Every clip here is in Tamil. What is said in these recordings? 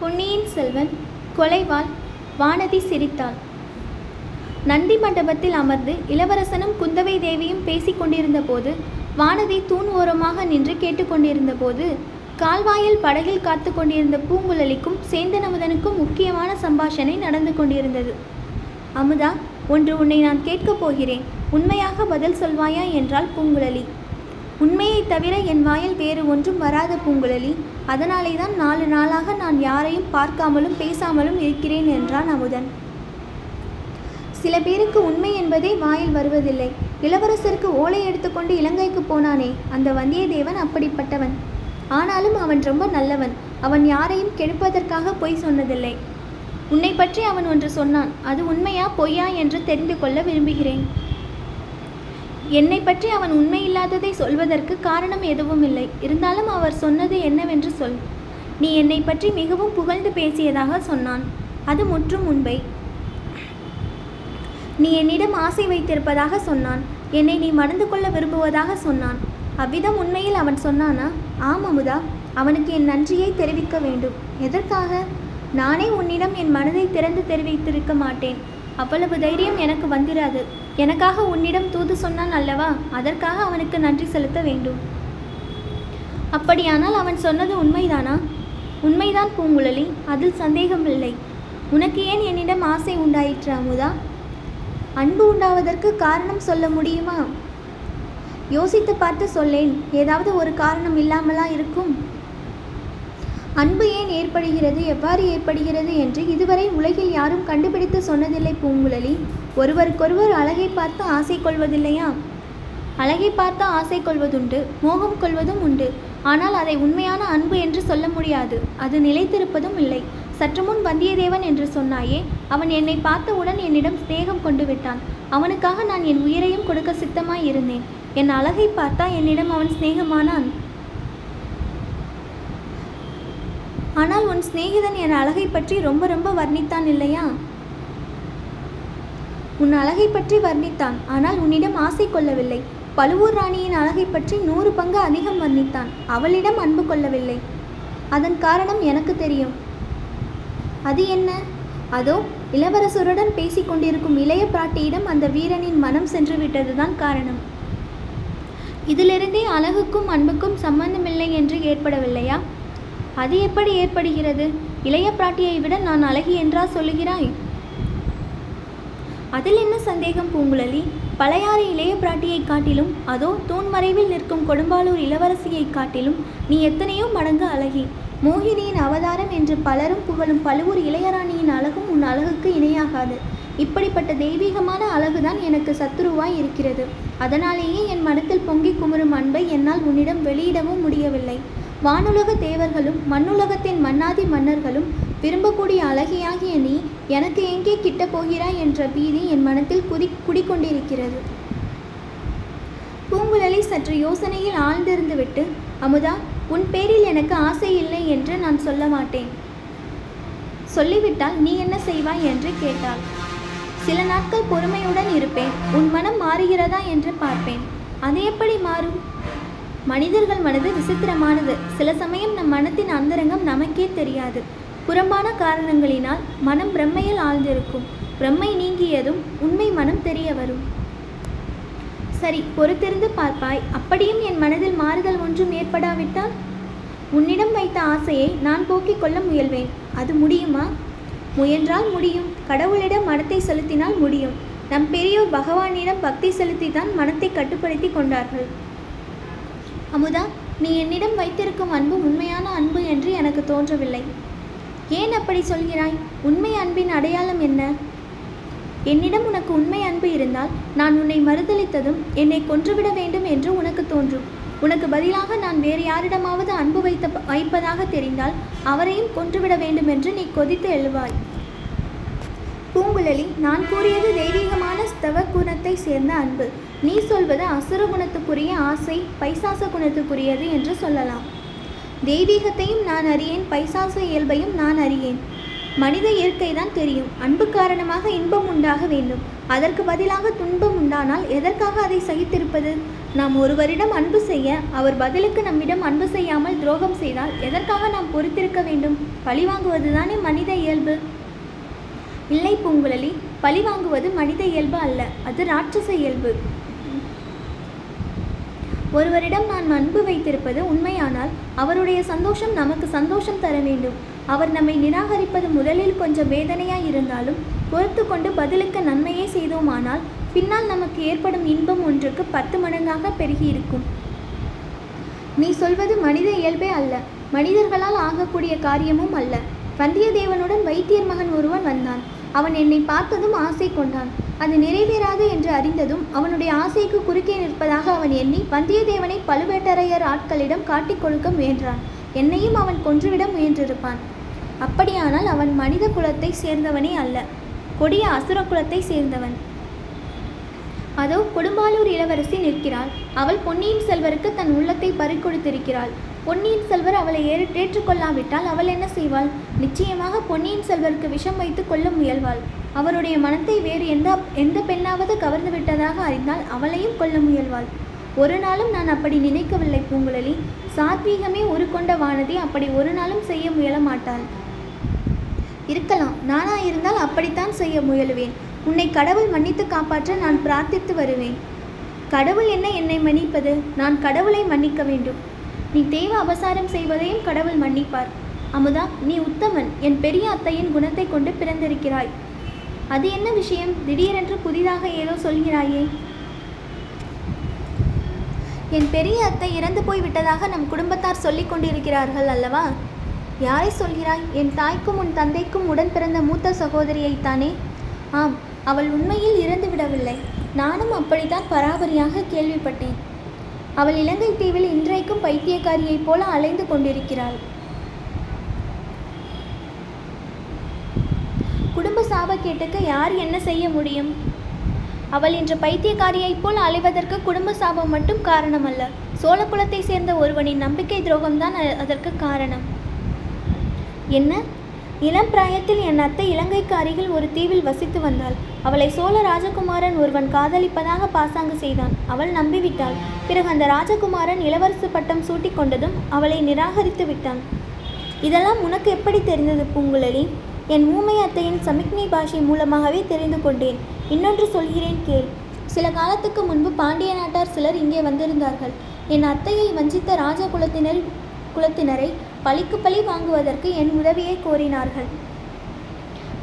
பொன்னியின் செல்வன் கொலைவாள் வானதி சிரித்தாள். நந்தி மண்டபத்தில் அமர்ந்து இளவரசனும் குந்தவை தேவியும் பேசிக் கொண்டிருந்தபோது வானதி தூண் ஓரமாக நின்று கேட்டுக்கொண்டிருந்தபோது கால்வாயில் படகில் காத்து கொண்டிருந்த பூங்குழலிக்கும் சேந்தனமுதனுக்கும் முக்கியமான சம்பாஷணை நடந்து கொண்டிருந்தது. அமுதா ஒன்று உன்னை நான் கேட்கப் போகிறேன். உண்மையாக பதில் சொல்வாயா? என்றாள் பூங்குழலி. உண்மையைத் தவிர என் வாயில் வேறு ஒன்றும் வராத பூங்குழலி. அதனாலே தான் நாலு நாளாக நான் யாரையும் பார்க்காமலும் பேசாமலும் இருக்கிறேன் என்றான் அமுதன். சில பேருக்கு உண்மை என்பதே வாயில் வருவதில்லை. இளவரசருக்கு ஓலை எடுத்துக்கொண்டு இலங்கைக்கு போனானே அந்த வந்தியத்தேவன் அப்படிப்பட்டவன். ஆனாலும் அவன் ரொம்ப நல்லவன். அவன் யாரையும் கெடுப்பதற்காக பொய் சொன்னதில்லை. உன்னை பற்றி அவன் ஒன்று சொன்னான். அது உண்மையா பொய்யா என்று தெரிந்து கொள்ள விரும்புகிறேன். என்னை பற்றி அவன் உண்மையில்லாததை சொல்வதற்கு காரணம் எதுவும் இல்லை. இருந்தாலும் அவர் சொன்னது என்னவென்று சொல். நீ என்னை பற்றி மிகவும் புகழ்ந்து பேசியதாக சொன்னான். அது முற்றும் உண்மை நீ என்னிடம் ஆசை வைத்திருப்பதாக சொன்னான். என்னை நீ மணந்து கொள்ள விரும்புவதாக சொன்னான். அவ்விதம் உண்மையில் அவன் சொன்னானா? ஆம் அமுதா. அவனுக்கு என் நன்றியை தெரிவிக்க வேண்டும். எதற்காக? நானே உன்னிடம் என் மனதை திறந்து தெரிவித்திருக்க மாட்டேன். அவ்வளவு தைரியம் எனக்கு வந்திராது. எனக்காக உன்னிடம் தூது சொன்னான் அல்லவா? அதற்காக அவனுக்கு நன்றி செலுத்த வேண்டும். அப்படியானால் அவன் சொன்னது உண்மைதானா? உண்மைதான் பூங்குழலி அதில் சந்தேகமில்லை. உனக்கு ஏன் என்னிடம் ஆசை உண்டாயிற்று அமுதா? அன்பு உண்டாவதற்கு காரணம் சொல்ல முடியுமா? யோசித்து பார்த்து சொல்லேன். ஏதாவது ஒரு காரணம் இல்லாமலா இருக்கும்? அன்பு ஏன் ஏற்படுகிறது எவ்வாறு ஏற்படுகிறது என்று இதுவரை உலகில் யாரும் கண்டுபிடித்து சொன்னதில்லை பூங்குழலி. ஒருவருக்கொருவர் அழகை பார்த்து ஆசை கொள்வதில்லையா? அழகை பார்த்து ஆசை கொள்வதுண்டு மோகம் கொள்வதும் உண்டு. ஆனால் அதை உண்மையான அன்பு என்று சொல்ல முடியாது அது நிலைத்திருப்பதும் இல்லை. சற்று முன் வந்தியத்தேவன் என்று சொன்னாயே அவன் என்னை பார்த்தவுடன் என்னிடம் சிநேகம் கொண்டு விட்டான். அவனுக்காக நான் என் உயிரையும் கொடுக்க சித்தமாய் இருந்தேன். என் அழகை பார்த்தா என்னிடம் அவன் சிநேகமானான். ஆனால் உன் சிநேகிதன் என் அழகை பற்றி ரொம்ப ரொம்ப வர்ணித்தான் இல்லையா? உன் அழகை பற்றி வர்ணித்தான் ஆனால் உன்னிடம் ஆசை கொள்ளவில்லை. பழுவூர் ராணியின் அழகை பற்றி நூறு பங்கு அதிகம் வர்ணித்தான் அவளிடம் அன்பு கொள்ளவில்லை. அதன் காரணம் எனக்கு தெரியும். அது என்ன? அதோ இளவரசருடன் பேசிக்கொண்டிருக்கும் இளைய பிராட்டியிடம் அந்த வீரனின் மனம் சென்று விட்டதுதான் காரணம். இதிலிருந்தே அழகுக்கும் அன்புக்கும் சம்பந்தமில்லை என்று ஏற்படவில்லையா? அது எப்படி ஏற்படுகிறது? இளைய பிராட்டியை விட நான் அழகி என்றா சொல்லுகிறாய்? அதில் என்ன சந்தேகம் பூங்குழலி? பழையாறு இளைய பிராட்டியை காட்டிலும் அதோ தூண் மறைவில் நிற்கும் கொடும்பாலூர் இளவரசியை காட்டிலும் நீ எத்தனையோ மடங்கு அழகி. மோகினியின் அவதாரம் என்று பலரும் புகழும் பழுவூர் இளையராணியின் அழகும் உன் அழகுக்கு இணையாகாது. இப்படிப்பட்ட தெய்வீகமான அழகுதான் எனக்கு சத்துருவாய் இருக்கிறது. அதனாலேயே என் மனத்தில் பொங்கி குமுறும் அன்பை என்னால் உன்னிடம் வெளியிடவும் முடியவில்லை. வானுலக தேவர்களும் மண்ணுலகத்தின் மன்னாதி மன்னர்களும் விரும்பக்கூடிய அழகியாகிய நீ எனக்கு எங்கே கிட்ட போகிறாய் என்ற பீதி என் மனத்தில் குதி குடிக்கொண்டிருக்கிறது. பூங்குழலி சற்று யோசனையில் ஆழ்ந்திருந்துவிட்டு அமுதா உன் பேரில் எனக்கு ஆசை இல்லை என்று நான் சொல்ல மாட்டேன். சொல்லிவிட்டால் நீ என்ன செய்வாய்? என்று கேட்டாள். சில நாட்கள் பொறுமையுடன் இருப்பேன். உன் மனம் மாறுகிறதா? என்று பார்ப்பேன். அது எப்படி மாறும்? மனிதர்கள் மனது விசித்திரமானது. சில சமயம் நம் மனத்தின் அந்தரங்கம் நமக்கே தெரியாது. புறம்பான காரணங்களினால் மனம் பிரம்மையில் ஆழ்ந்திருக்கும். பிரம்மை நீங்கியதும் உண்மை மனம் தெரிய வரும். சரி பொறுத்திருந்து பார்ப்பாய். அப்படியும் என் மனதில் மாறுதல் ஒன்றும் ஏற்படாவிட்டால்? உன்னிடம் வைத்த ஆசையை நான் போக்கிக் கொள்ள முயல்வேன். அது முடியுமா? முயன்றால் முடியும். கடவுளிடம் மனத்தை செலுத்தினால் முடியும். நம் பெரியோர் பகவானிடம் பக்தி செலுத்தித்தான் மனத்தை கட்டுப்படுத்தி கொண்டார்கள். அமுதா நீ என்னிடம் வைத்திருக்கும் அன்பு உண்மையான அன்பு என்று எனக்கு தோன்றவில்லை. ஏன் அப்படி சொல்கிறாய்? உண்மை அன்பின் அடையாளம் என்ன? என்னிடம் உனக்கு உண்மை அன்பு இருந்தால் நான் உன்னை மறுதளித்ததும் என்னை கொன்றுவிட வேண்டும் என்று உனக்கு தோன்றும். உனக்கு பதிலாக நான் வேறு யாரிடமாவது அன்பு வைத்த வைப்பதாக தெரிந்தால் அவரையும் கொன்றுவிட வேண்டும் என்று நீ கொதித்து எழுவாய். பூங்குழலி நான் கூறியது தெய்வீகமான ஸ்தவ குணத்தை சேர்ந்த அன்பு. நீ சொல்வது அசுர குணத்துக்குரிய ஆசை பைசாச குணத்துக்குரியது என்று சொல்லலாம். தெய்வீகத்தையும் நான் அறியேன் பைசாச இயல்பையும் நான் அறியேன். மனித இயற்கை தான் தெரியும் அன்பு காரணமாக இன்பம் உண்டாக வேண்டும். அதற்கு பதிலாக துன்பம் உண்டானால் எதற்காக அதை சகித்திருப்பது? நாம் ஒருவரிடம் அன்பு செய்ய அவர் பதிலுக்கு நம்மிடம் அன்பு செய்யாமல் துரோகம் செய்தால் எதற்காக நாம் பொறுத்திருக்க வேண்டும்? பழிவாங்குவதுதானே மனித இயல்பு. இல்லை பூங்குழலி பழி வாங்குவது மனித இயல்பு அல்ல அது ராட்சச இயல்பு. ஒருவரிடம் நான் அன்பு வைத்திருப்பது உண்மையானால் அவருடைய சந்தோஷம் நமக்கு சந்தோஷம் தர வேண்டும். அவர் நம்மை நிராகரிப்பது முதலில் கொஞ்சம் வேதனையாய் இருந்தாலும் பொறுத்து கொண்டு பதிலுக்கு நன்மையே செய்தோமானால் பின்னால் நமக்கு ஏற்படும் இன்பம் ஒன்றுக்கு பத்து மடங்காக பெருகியிருக்கும் நீ சொல்வது மனித இயல்பே அல்ல மனிதர்களால் ஆகக்கூடிய காரியமும் அல்ல. வந்தியத்தேவனுடன் வைத்தியர் மகன் ஒருவன் வந்தான். அவன் என்னை பார்த்ததும் ஆசை கொண்டான். அது நிறைவேறாது என்று அறிந்ததும் அவனுடைய ஆசைக்கு குறுக்கே நிற்பதாக அவன் எண்ணி வந்தியத்தேவனை பழுவேட்டரையர் ஆட்களிடம் காட்டிக் கொடுக்க முயன்றான். என்னையும் அவன் கொன்றுவிட முயன்றிருப்பான். அப்படியானால் அவன் மனித குலத்தை சேர்ந்தவனே அல்ல கொடிய அசுர குலத்தை சேர்ந்தவன். அதோ கொடும்பாலூர் இளவரசி நிற்கிறாள். அவள் பொன்னியின் செல்வருக்கு தன் உள்ளத்தை பறிக்கொடுத்திருக்கிறாள். பொன்னியின் செல்வர் அவளை ஏறு ஏற்றுக்கொள்ளாவிட்டால் அவள் என்ன செய்வாள்? நிச்சயமாக பொன்னியின் செல்வருக்கு விஷம் வைத்து கொள்ள முயல்வாள். அவருடைய மனத்தை வேறு எந்த எந்த பெண்ணாவது கவர்ந்து விட்டதாக அறிந்தால் அவளையும் கொல்ல முயல்வாள். ஒரு நாளும் நான் அப்படி நினைக்கவில்லை பூங்குழலி. சாத்வீகமே உருக்கொண்ட வானதி அப்படி ஒரு நாளும் செய்ய முயல மாட்டாள். இருக்கலாம் நானா இருந்தால் அப்படித்தான் செய்ய முயலுவேன். உன்னை கடவுள் மன்னித்து காப்பாற்ற நான் பிரார்த்தித்து வருவேன். கடவுள் என்ன என்னை மன்னிப்பது? நான் கடவுளை மன்னிக்க வேண்டும். நீ தேவ அபசாரம் செய்வதையும் கடவுள் மன்னிப்பார். அமுதா நீ உத்தமன். என் பெரிய அத்தையின் குணத்தை கொண்டு பிறந்திருக்கிறாய். அது என்ன விஷயம்? திடீரென்று புதிதாக ஏதோ சொல்கிறாயே. என் பெரிய அத்தை இறந்து போய் விட்டதாக நம் குடும்பத்தார் சொல்லிக் கொண்டிருக்கிறார்கள் அல்லவா? யாரை சொல்கிறாய்? என் தாய்க்கும் உன் தந்தைக்கும் உடன் பிறந்த மூத்த சகோதரியைத்தானே ஆம் அவள் உண்மையில் இறந்து விடவில்லை. நானும் அப்படித்தான் பராபரியாக கேள்விப்பட்டேன். அவள் இலங்கை தீவில் இன்றைக்கும் பைத்தியக்காரியைப் போல அலைந்து கொண்டிருக்கிறாள். குடும்ப சாபக்கேட்டுக்கு யார் என்ன செய்ய முடியும்? அவள் இன்று பைத்தியக்காரியைப் போல் அலைவதற்கு குடும்ப சாபம் மட்டும் காரணமல்ல. சோழகுலத்தை சேர்ந்த ஒருவனின் நம்பிக்கை துரோகம்தான் அதற்கு காரணம். என்ன? இளம் பிராயத்தில் என் அத்தை இலங்கைக்கு அருகில் ஒரு தீவில் வசித்து வந்தாள். அவளை சோழ ராஜகுமாரன் ஒருவன் காதலிப்பதாக பாசாங்கு செய்தான். அவள் நம்பிவிட்டாள். பிறகு அந்த ராஜகுமாரன் இளவரசு பட்டம் சூட்டிக் கொண்டதும் அவளை நிராகரித்து விட்டான். இதெல்லாம் உனக்கு எப்படி தெரிந்தது பூங்குழலி? என் ஊமை அத்தையின் சமிக்ஞை பாஷை மூலமாகவே தெரிந்து கொண்டேன். இன்னொன்று சொல்கிறேன் கேள். சில காலத்துக்கு முன்பு பாண்டிய நாட்டார் சிலர் இங்கே வந்திருந்தார்கள். என் அத்தையை வஞ்சித்த ராஜ குலத்தினர் குலத்தினரை பழிக்கு பழி வாங்குவதற்கு என் உதவியை கோரினார்கள்.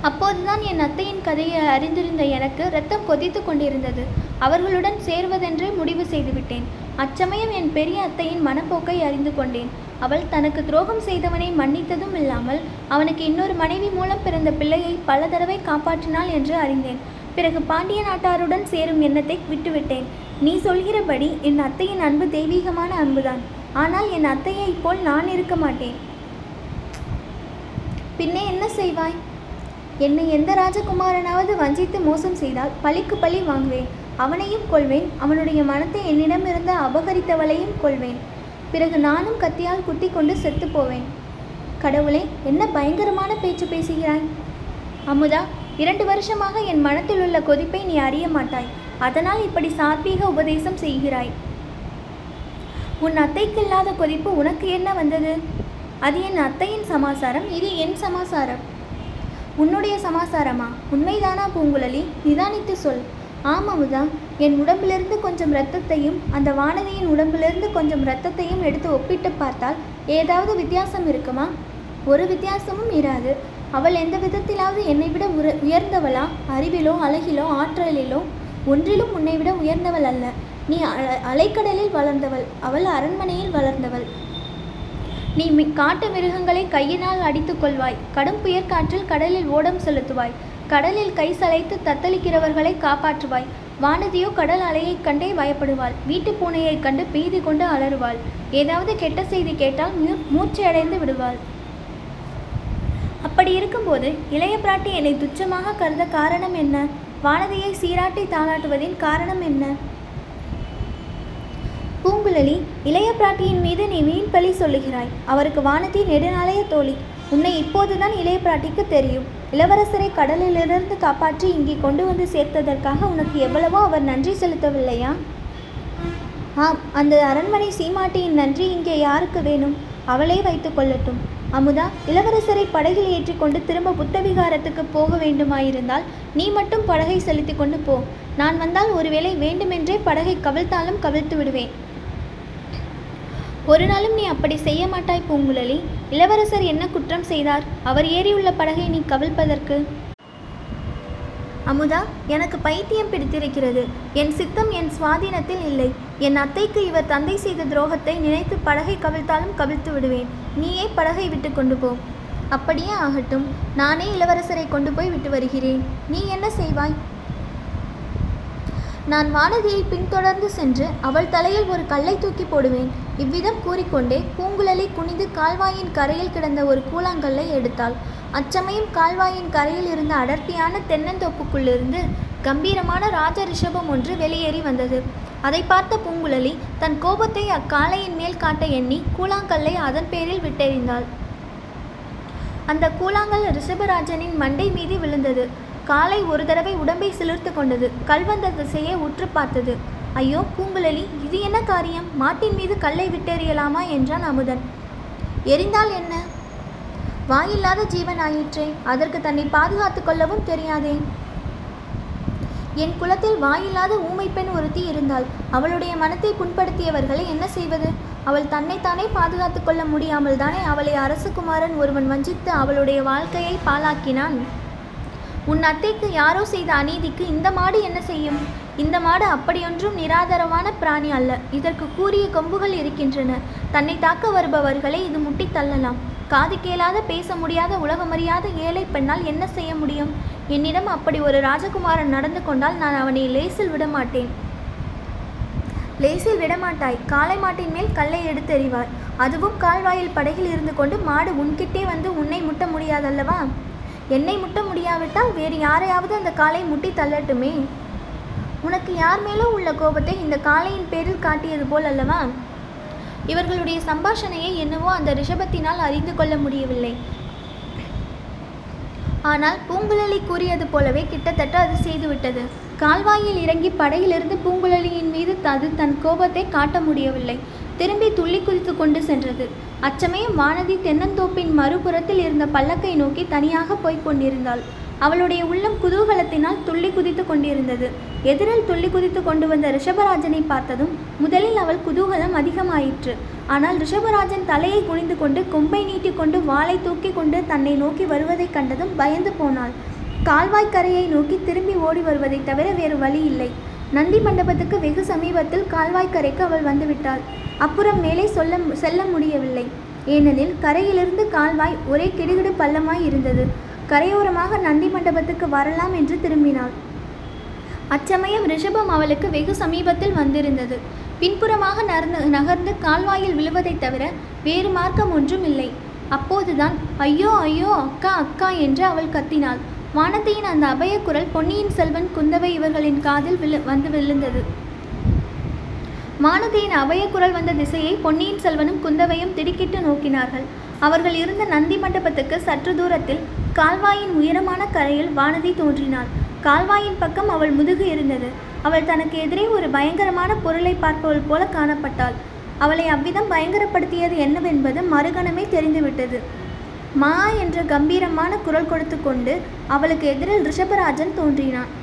அப்போதுதான் என் அத்தையின் கதையை அறிந்திருந்த எனக்கு ரத்தம் கொதித்து கொண்டிருந்தது. அவர்களுடன் சேர்வதென்றே முடிவு செய்துவிட்டேன். அச்சமயம் என் பெரிய அத்தையின் மனப்போக்கை அறிந்து கொண்டேன். அவள் தனக்கு துரோகம் செய்தவனை மன்னித்ததும் இல்லாமல் அவனுக்கு இன்னொரு மனைவி மூலம் பிறந்த பிள்ளையை பல தடவை காப்பாற்றினாள் என்று அறிந்தேன். பிறகு பாண்டிய நாட்டாருடன் சேரும் எண்ணத்தை விட்டுவிட்டேன். நீ சொல்கிறபடி என் அத்தையின் அன்பு தெய்வீகமான அன்புதான். ஆனால் என் அத்தையைப் போல் நான் இருக்க மாட்டேன். பின்னே என்ன செய்வாய்? என்னை எந்த ராஜகுமாரனாவது வஞ்சித்து மோசம் செய்தால் பழிக்கு பழி வாங்குவேன். அவனையும் கொள்வேன் அவனுடைய மனத்தை என்னிடமிருந்து அபகரித்தவளையும் கொள்வேன் பிறகு நானும் கத்தியால் குத்தி கொண்டு செத்து போவேன். கடவுளே என்ன பயங்கரமான பேச்சு பேசுகிறாய்? அமுதா இரண்டு வருஷமாக என் மனத்தில் உள்ள கொதிப்பை நீ அறிய மாட்டாய். அதனால் இப்படி சாத்வீக உபதேசம் செய்கிறாய். உன் அத்தைக்கு இல்லாத கொதிப்பு உனக்கு என்ன வந்தது? அது என் அத்தையின் சமாசாரம் இது என் சமாசாரம். உன்னுடைய சமாசாரமா? உண்மைதானா பூங்குழலி? நிதானித்து சொல். ஆமாமுதா என் உடம்பிலிருந்து கொஞ்சம் இரத்தத்தையும் அந்த வானதியின் உடம்பிலிருந்து கொஞ்சம் இரத்தத்தையும் எடுத்து ஒப்பிட்டு பார்த்தால் ஏதாவது வித்தியாசம் இருக்குமா? ஒரு வித்தியாசமும் இராது. அவள் எந்த விதத்திலாவது என்னை விட உர உயர்ந்தவளா? அறிவிலோ அழகிலோ ஆற்றலிலோ? ஒன்றிலும் உன்னை விட உயர்ந்தவள் அல்ல. நீ அலைக்கடலில் வளர்ந்தவள் அவள் அரண்மனையில் வளர்ந்தவள். நீ காட்டு மிருகங்களை கையினால் அடித்துக் கொள்வாய். கடும் புயற்காற்றில் கடலில் ஓடம் செலுத்துவாய். கடலில் கை சளைத்து தத்தளிக்கிறவர்களை காப்பாற்றுவாய். வானதியோ கடல் அலையைக் கண்டே பயப்படுவாள். வீட்டுப் பூனையைக் கண்டு பீதி கொண்டு அலறுவாள். ஏதாவது கெட்ட செய்தி கேட்டால் மூ- மூச்சையடைந்து விடுவாள். அப்படி இருக்கும்போது இளைய பிராட்டி என்னை துச்சமாக கருத காரணம் என்ன? வானதியை சீராட்டி தாளாட்டுவதின் காரணம் என்ன? பூங்குழலி இளைய பிராட்டியின் மீது நீ வீண் பழி சொல்லுகிறாய். அவருக்கு வானத்தை நெடுநாளைய தோழி. உன்னை இப்போதுதான் இளைய பிராட்டிக்கு தெரியும். இளவரசரை கடலிலிருந்து காப்பாற்றி இங்கே கொண்டு வந்து சேர்த்ததற்காக உனக்கு எவ்வளவோ அவர் நன்றி செலுத்தவில்லையா? ஆம் அந்த அரண்மனை சீமாட்டியின் நன்றி இங்கே யாருக்கு வேணும்? அவளே வைத்து கொள்ளட்டும். அமுதா இளவரசரை படகில் ஏற்றிக்கொண்டு திரும்ப புத்தவிகாரத்துக்கு போக வேண்டுமாயிருந்தால் நீ மட்டும் படகை செலுத்தி கொண்டு போ. நான் வந்தால் ஒருவேளை வேண்டுமென்றே படகை கவிழ்த்தாலும் கவிழ்த்து விடுவேன். ஒரு நாளும் நீ அப்படி செய்ய மாட்டாய் பூங்குழலி. இளவரசர் என்ன குற்றம் செய்தார்? அவர் ஏறியுள்ள படகை நீ கவிழ்ப்பதற்கு அமுதா எனக்கு பைத்தியம் பிடித்திருக்கிறது. என் சித்தம் என் சுவாதீனத்தில் இல்லை. என் அத்தைக்கு இவர் தந்தை செய்த துரோகத்தை நினைத்து படகை கவிழ்த்தாலும் கவிழ்த்து விடுவேன். நீயே படகை விட்டு கொண்டு போ. அப்படியே ஆகட்டும். நானே இளவரசரை கொண்டு போய் விட்டு வருகிறேன். நீ என்ன செய்வாய்? நான் வானதியை பின்தொடர்ந்து சென்று அவள் தலையில் ஒரு கல்லை தூக்கி போடுவேன். இவ்விதம் கூறிக்கொண்டே பூங்குழலி குனிந்து கால்வாயின் கரையில் கிடந்த ஒரு கூழாங்கல்லை எடுத்தாள். அச்சமயம் கால்வாயின் கரையில் இருந்த அடர்த்தியான தென்னந்தோப்புக்குள்ளிருந்து கம்பீரமான ராஜ ரிஷபம் ஒன்று வெளியேறி வந்தது. அதை பார்த்த பூங்குழலி தன் கோபத்தை அக்காளையின் மேல் காட்ட எண்ணி கூழாங்கல்லை அதன் பேரில் விட்டெறிந்தாள். அந்த கூழாங்கல் ரிஷபராஜனின் மண்டை மீது விழுந்தது. காலை ஒரு தடவை உடம்பை சிலிர்த்து கொண்டது. கல்வந்த திசையை உற்று பார்த்தது. ஐயோ பூங்குழலி இது என்ன காரியம்? மாட்டின் மீது கல்லை விட்டெறியலாமா என்றான் அமுதன். எரிந்தால் என்ன? வாயில்லாத ஜீவன் ஆயிற்றே அதற்கு தன்னை பாதுகாத்துக் கொள்ளவும் தெரியாதே. என் குலத்தில் வாயில்லாத ஊமை பெண் ஒருத்தி இருந்தாள் அவளுடைய மனத்தை புண்படுத்தியவர்களை என்ன செய்வது? அவள் தன்னைத்தானே பாதுகாத்துக் கொள்ள முடியாமல் தானே அவளை அரசகுமாரன் ஒருவன் வஞ்சித்து அவளுடைய வாழ்க்கையை பாழாக்கினான்? உன் அத்தைக்கு யாரோ செய்த அநீதிக்கு இந்த மாடு என்ன செய்யும்? இந்த மாடு அப்படியொன்றும் நிராதரவான பிராணி அல்ல. இதற்கு கூறிய கொம்புகள் இருக்கின்றன. தன்னை தாக்க வருபவர்களை இது முட்டி தள்ளலாம். காது கேளாத பேச முடியாத உலகமறியாத ஏழை பெண்ணால் என்ன செய்ய முடியும்? என்னிடம் அப்படி ஒரு ராஜகுமாரன் நடந்து கொண்டால் நான் அவனை லேசில் விடமாட்டேன். லேசில் விடமாட்டாய். காளை மாட்டின் மேல் கல்லை எடுத்தெறிவார் அதுவும் கால்வாயில் படகில் இருந்து கொண்டு மாடு உன்கிட்டே வந்து உன்னை முட்ட முடியாதல்லவா? என்னை முட்ட முடியாவிட்டால் வேறு யாரையாவது அந்த காலை முட்டி தள்ளட்டுமே? உனக்கு யார் மேலும் உள்ள கோபத்தை இந்த காளையின் பேரில் காட்டியது போல் அல்லவா? இவர்களுடைய சம்பாஷணையை என்னவோ அந்த ரிஷபத்தினால் அறிந்து கொள்ள முடியவில்லை. ஆனால் பூங்குழலி கூறியது போலவே கிட்டத்தட்ட அது செய்துவிட்டது. கால்வாயில் இறங்கி படையிலிருந்து பூங்குழலியின் மீது அது தன் கோபத்தை காட்ட முடியவில்லை. திரும்பி துள்ளி குதித்து கொண்டு சென்றது. அச்சமயம் வானதி தென்னந்தோப்பின் மறுபுறத்தில் இருந்த பல்லக்கை நோக்கி தனியாக போய்க் கொண்டிருந்தாள். அவளுடைய உள்ளம் குதூகலத்தினால் துள்ளி குதித்து கொண்டிருந்தது. எதிரில் துள்ளி குதித்து கொண்டு வந்த ரிஷபராஜனை பார்த்ததும் முதலில் அவள் குதூகலம் அதிகமாயிற்று. ஆனால் ரிஷபராஜன் தலையை குனிந்து கொண்டு கொம்பை நீட்டிக்கொண்டு வாளை தூக்கி கொண்டு தன்னை நோக்கி வருவதைக் கண்டதும் பயந்து போனாள். கால்வாய் கரையை நோக்கி திரும்பி ஓடி வருவதைத் தவிர வேறு வழி இல்லை. நந்தி மண்டபத்துக்கு வெகு சமீபத்தில் கால்வாய் கரைக்கு அவள் வந்துவிட்டாள். அப்புறம் மேலே சொல்ல செல்ல முடியவில்லை. ஏனெனில் கரையிலிருந்து கால்வாய் ஒரே கிடுகிடு பள்ளமாய் இருந்தது. கரையோரமாக நந்தி மண்டபத்துக்கு வரலாம் என்று திரும்பினாள். அச்சமயம் ரிஷபம் அவளுக்கு வெகு சமீபத்தில் வந்திருந்தது. பின்புறமாக நகர்ந்து நகர்ந்து கால்வாயில் விழுவதைத் தவிர வேறு மார்க்கம் ஒன்றும் இல்லை. அப்போதுதான் ஐயோ ஐயோ அக்கா அக்கா என்று அவள் கத்தினாள். வானதியின் அந்த அபய குரல் பொன்னியின் செல்வன் குந்தவை இவர்களின் காதில் விழு வந்து விழுந்தது. வானதியின் அபய குரல் வந்த திசையை பொன்னியின் செல்வனும் குந்தவையும் திடுக்கிட்டு நோக்கினார்கள். அவர்கள் இருந்த நந்தி மண்டபத்துக்கு சற்று தூரத்தில் கால்வாயின் உயரமான கரையில் வானதி தோன்றினாள். கால்வாயின் பக்கம் அவள் முதுகு இருந்தது அவள் தனக்கு எதிரே ஒரு பயங்கரமான பொருளை பார்ப்பவள் போல காணப்பட்டாள். அவளை அவ்விதம் பயங்கரப்படுத்தியது என்னவென்பது மறுகணமே தெரிந்துவிட்டது. மா என்ற கம்பீரமான குரல் கொடுத்து கொண்டு அவளுக்கு எதிரில் ரிஷபராஜன் தோன்றினான்.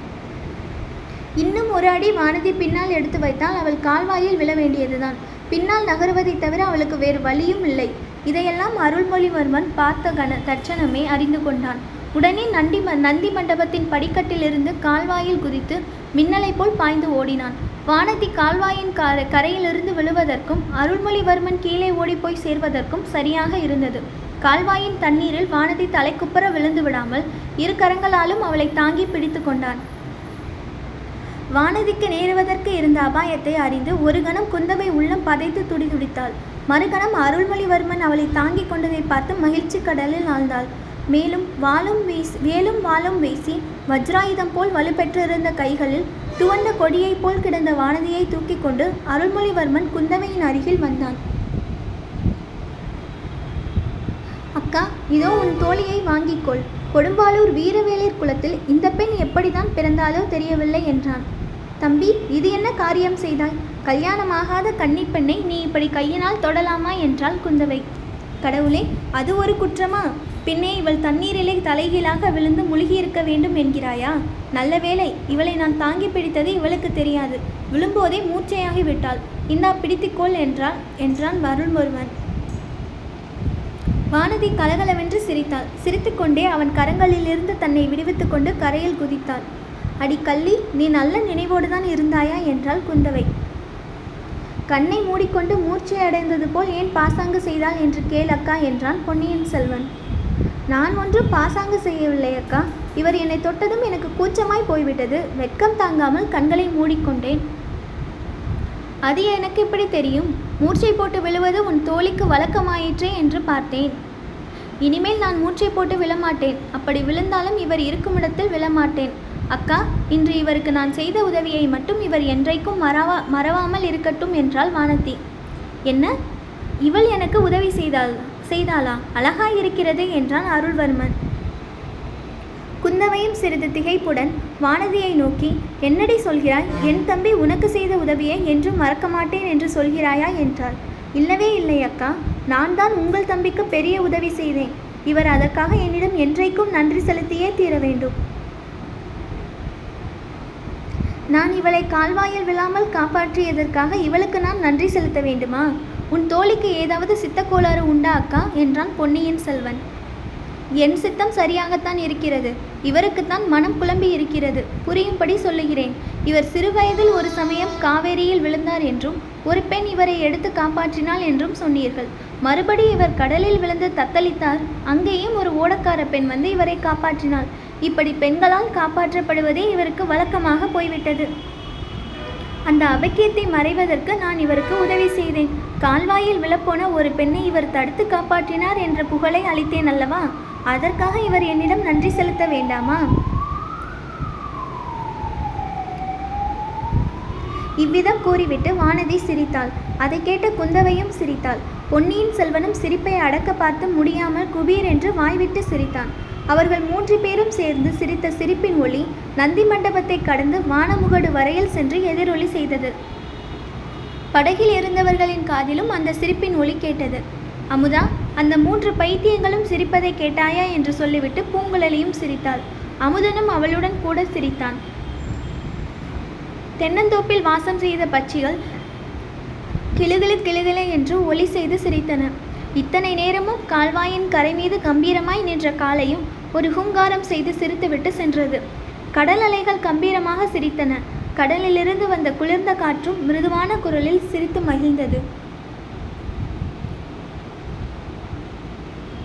இன்னும் ஒரு அடி வானதி பின்னால் எடுத்து வைத்தால் அவள் கால்வாயில் விழ வேண்டியதுதான். பின்னால் நகருவதைத் தவிர அவளுக்கு வேறு வழியும் இல்லை. இதையெல்லாம் அருள்மொழிவர்மன் பார்த்த கண தட்சணமே அறிந்து கொண்டான். உடனே நண்டி ம நந்தி மண்டபத்தின் படிக்கட்டிலிருந்து கால்வாயில் குதித்து மின்னலைப் போல் பாய்ந்து ஓடினான். வானதி கால்வாயின் கர கரையிலிருந்து விழுவதற்கும் அருள்மொழிவர்மன் கீழே ஓடிப்போய் சேர்வதற்கும் சரியாக இருந்தது. கால்வாயின் தண்ணீரில் வானதி தலைக்குப்புற விழுந்து விடாமல் இரு கரங்களாலும் அவளை தாங்கி பிடித்து கொண்டான். வானதிக்கு நேருவதற்கு இருந்த அபாயத்தை அறிந்து ஒரு கணம் குந்தவை உள்ளம் பதைத்து துடிதுடித்தாள். மறுகணம் அருள்மொழிவர்மன் அவளை தாங்கிக் கொண்டதை பார்த்து மகிழ்ச்சி கடலில் ஆழ்ந்தாள் மேலும் வாளும் வீசி வேலும் வாளும் வீசி வஜ்ராயுதம் போல் வலுப்பெற்றிருந்த கைகளில் துவண்ட கொடியைப் போல் கிடந்த வானதியை தூக்கி கொண்டு அருள்மொழிவர்மன் குந்தவையின் அருகில் வந்தான். அக்கா இதோ உன் தோழியை வாங்கிக்கொள் கொடும்பாலூர் வீரவேலர் குலத்தில் இந்த பெண் எப்படிதான் பிறந்தாலோ தெரியவில்லை என்றான். தம்பி இது என்ன காரியம் செய்தாய்? கல்யாணமாகாத கன்னிப்பெண்ணை நீ இப்படி கையினால் தொடலாமா என்றாள் குந்தவை. கடவுளே அது ஒரு குற்றமா? பின்னே இவள் தண்ணீரிலே தலைகீழாக விழுந்து முழுகியிருக்க வேண்டும் என்கிறாயா? நல்ல வேளை இவளை நான் தாங்கி பிடித்தது இவளுக்கு தெரியாது. விழும்போதே மூச்சையாகி விட்டாள். இந்தா பிடித்துக்கொள் என்றாள் என்றான் வருண் ஒருவன். வானதி கலகலவென்று சிரித்தாள். சிரித்துக்கொண்டே அவன் கரங்களிலிருந்து தன்னை விடுவித்துக் கொண்டு கரையில் குதித்தாள். அடி கள்ளி நீ நல்ல நினைவோடு தான் இருந்தாயா? என்றாள் குந்தவை. கண்ணை மூடிக்கொண்டு மூர்ச்சை அடைந்தது போல் ஏன் பாசாங்கு செய்தாள் என்று கேள் அக்கா என்றான் பொன்னியின் செல்வன். நான் ஒன்றும் பாசாங்கு செய்யவில்லை அக்கா. இவர் என்னை தொட்டதும் எனக்கு கூச்சமாய் போய்விட்டது. வெட்கம் தாங்காமல் கண்களை மூடிக்கொண்டேன். அது எனக்கு எப்படி தெரியும்? மூர்ச்சை போட்டு விழுவது உன் தோழிக்கு வழக்கமாயிற்றே என்று பார்த்தேன். இனிமேல் நான் மூர்ச்சை போட்டு விழமாட்டேன். அப்படி விழுந்தாலும் இவர் இருக்கும் இடத்தில் விழமாட்டேன். அக்கா இன்று இவருக்கு நான் செய்த உதவியை மட்டும் இவர் என்றைக்கும் மறவா மறவாமல் இருக்கட்டும் என்றாள் வானதி. என்ன? இவள் எனக்கு உதவி செய்தாள் செய்தாளா? அழகாய் இருக்கிறது என்றான் அருள்வர்மன். குந்தவையும் சிறிது திகைப்புடன் வானதியை நோக்கி என்னடி சொல்கிறாய்? என் தம்பி உனக்கு செய்த உதவியை என்றும் மறக்க மாட்டேன் என்று சொல்கிறாயா? என்றாள். இல்லவே இல்லை அக்கா. நான் தான் உங்கள் தம்பிக்கு பெரிய உதவி செய்தேன். இவர் அதற்காக என்னிடம் என்றைக்கும் நன்றி செலுத்தியே தீர வேண்டும். நான் இவளை கால்வாயில் விழாமல் காப்பாற்றியதற்காக இவளுக்கு நான் நன்றி செலுத்த வேண்டுமா? உன் தோழிக்கு ஏதாவது சித்தக்கோளாறு உண்டா அக்கா? என்றான் பொன்னியின் செல்வன். என் சித்தம் சரியாகத்தான் இருக்கிறது. இவருக்குத்தான் மனம் குழம்பி இருக்கிறது. புரியும்படி சொல்லுகிறேன். இவர் சிறுவயதில் ஒரு சமயம் காவேரியில் விழுந்தார் என்றும் ஒரு பெண் இவரை எடுத்து காப்பாற்றினாள் என்றும் சொன்னீர்கள். மறுபடி இவர் கடலில் விழுந்து தத்தளித்தார். அங்கேயும் ஒரு ஓடக்கார பெண் வந்து இவரை காப்பாற்றினாள். இப்படி பெண்களால் காப்பாற்றப்படுவதே இவருக்கு வழக்கமாக போய்விட்டது. அந்த அபக்கியத்தை மறைவதற்கு நான் இவருக்கு உதவி செய்தேன். கால்வாயில் விழப்போன ஒரு பெண்ணை இவர் தடுத்து காப்பாற்றினார் என்ற புகழை அளித்தேன் அல்லவா? அதற்காக இவர் என்னிடம் நன்றி செலுத்த வேண்டாமா? இவ்விதம் கூறிவிட்டு வானதி சிரித்தாள். அதை கேட்ட குந்தவையும் சிரித்தாள். பொன்னியின் செல்வனும் சிரிப்பை அடக்க பார்த்து முடியாமல் குபீர் என்று வாய்விட்டு சிரித்தான். அவர்கள் மூன்று பேரும் சேர்ந்து சிரித்த சிரிப்பின் ஒளி நந்தி மண்டபத்தை கடந்து வானமுகடு வரையில் சென்று எதிரொலி செய்தது. படகில் இருந்தவர்களின் காதிலும் அந்த சிரிப்பின் ஒலி கேட்டது. அமுதா அந்த மூன்று பைத்தியங்களும் சிரிப்பதை கேட்டாயா? என்று சொல்லிவிட்டு பூங்குழலியும் சிரித்தாள். அமுதனும் அவளுடன் கூட சிரித்தான். தென்னந்தோப்பில் வாசம் செய்த பட்சிகள் கிளுகிளு கிளுகிளு என்று ஒலி செய்து சிரித்தன. இத்தனை நேரமும் கால்வாயின் கரை மீது கம்பீரமாய் நின்ற காலையும் ஒரு ஹுங்காரம் செய்து சிரித்துவிட்டு சென்றது. கடல் அலைகள் கம்பீரமாக சிரித்தன. கடலிலிருந்து வந்த குளிர்ந்த காற்றும் மிருதுவான குரலில் சிரித்து மகிழ்ந்தது.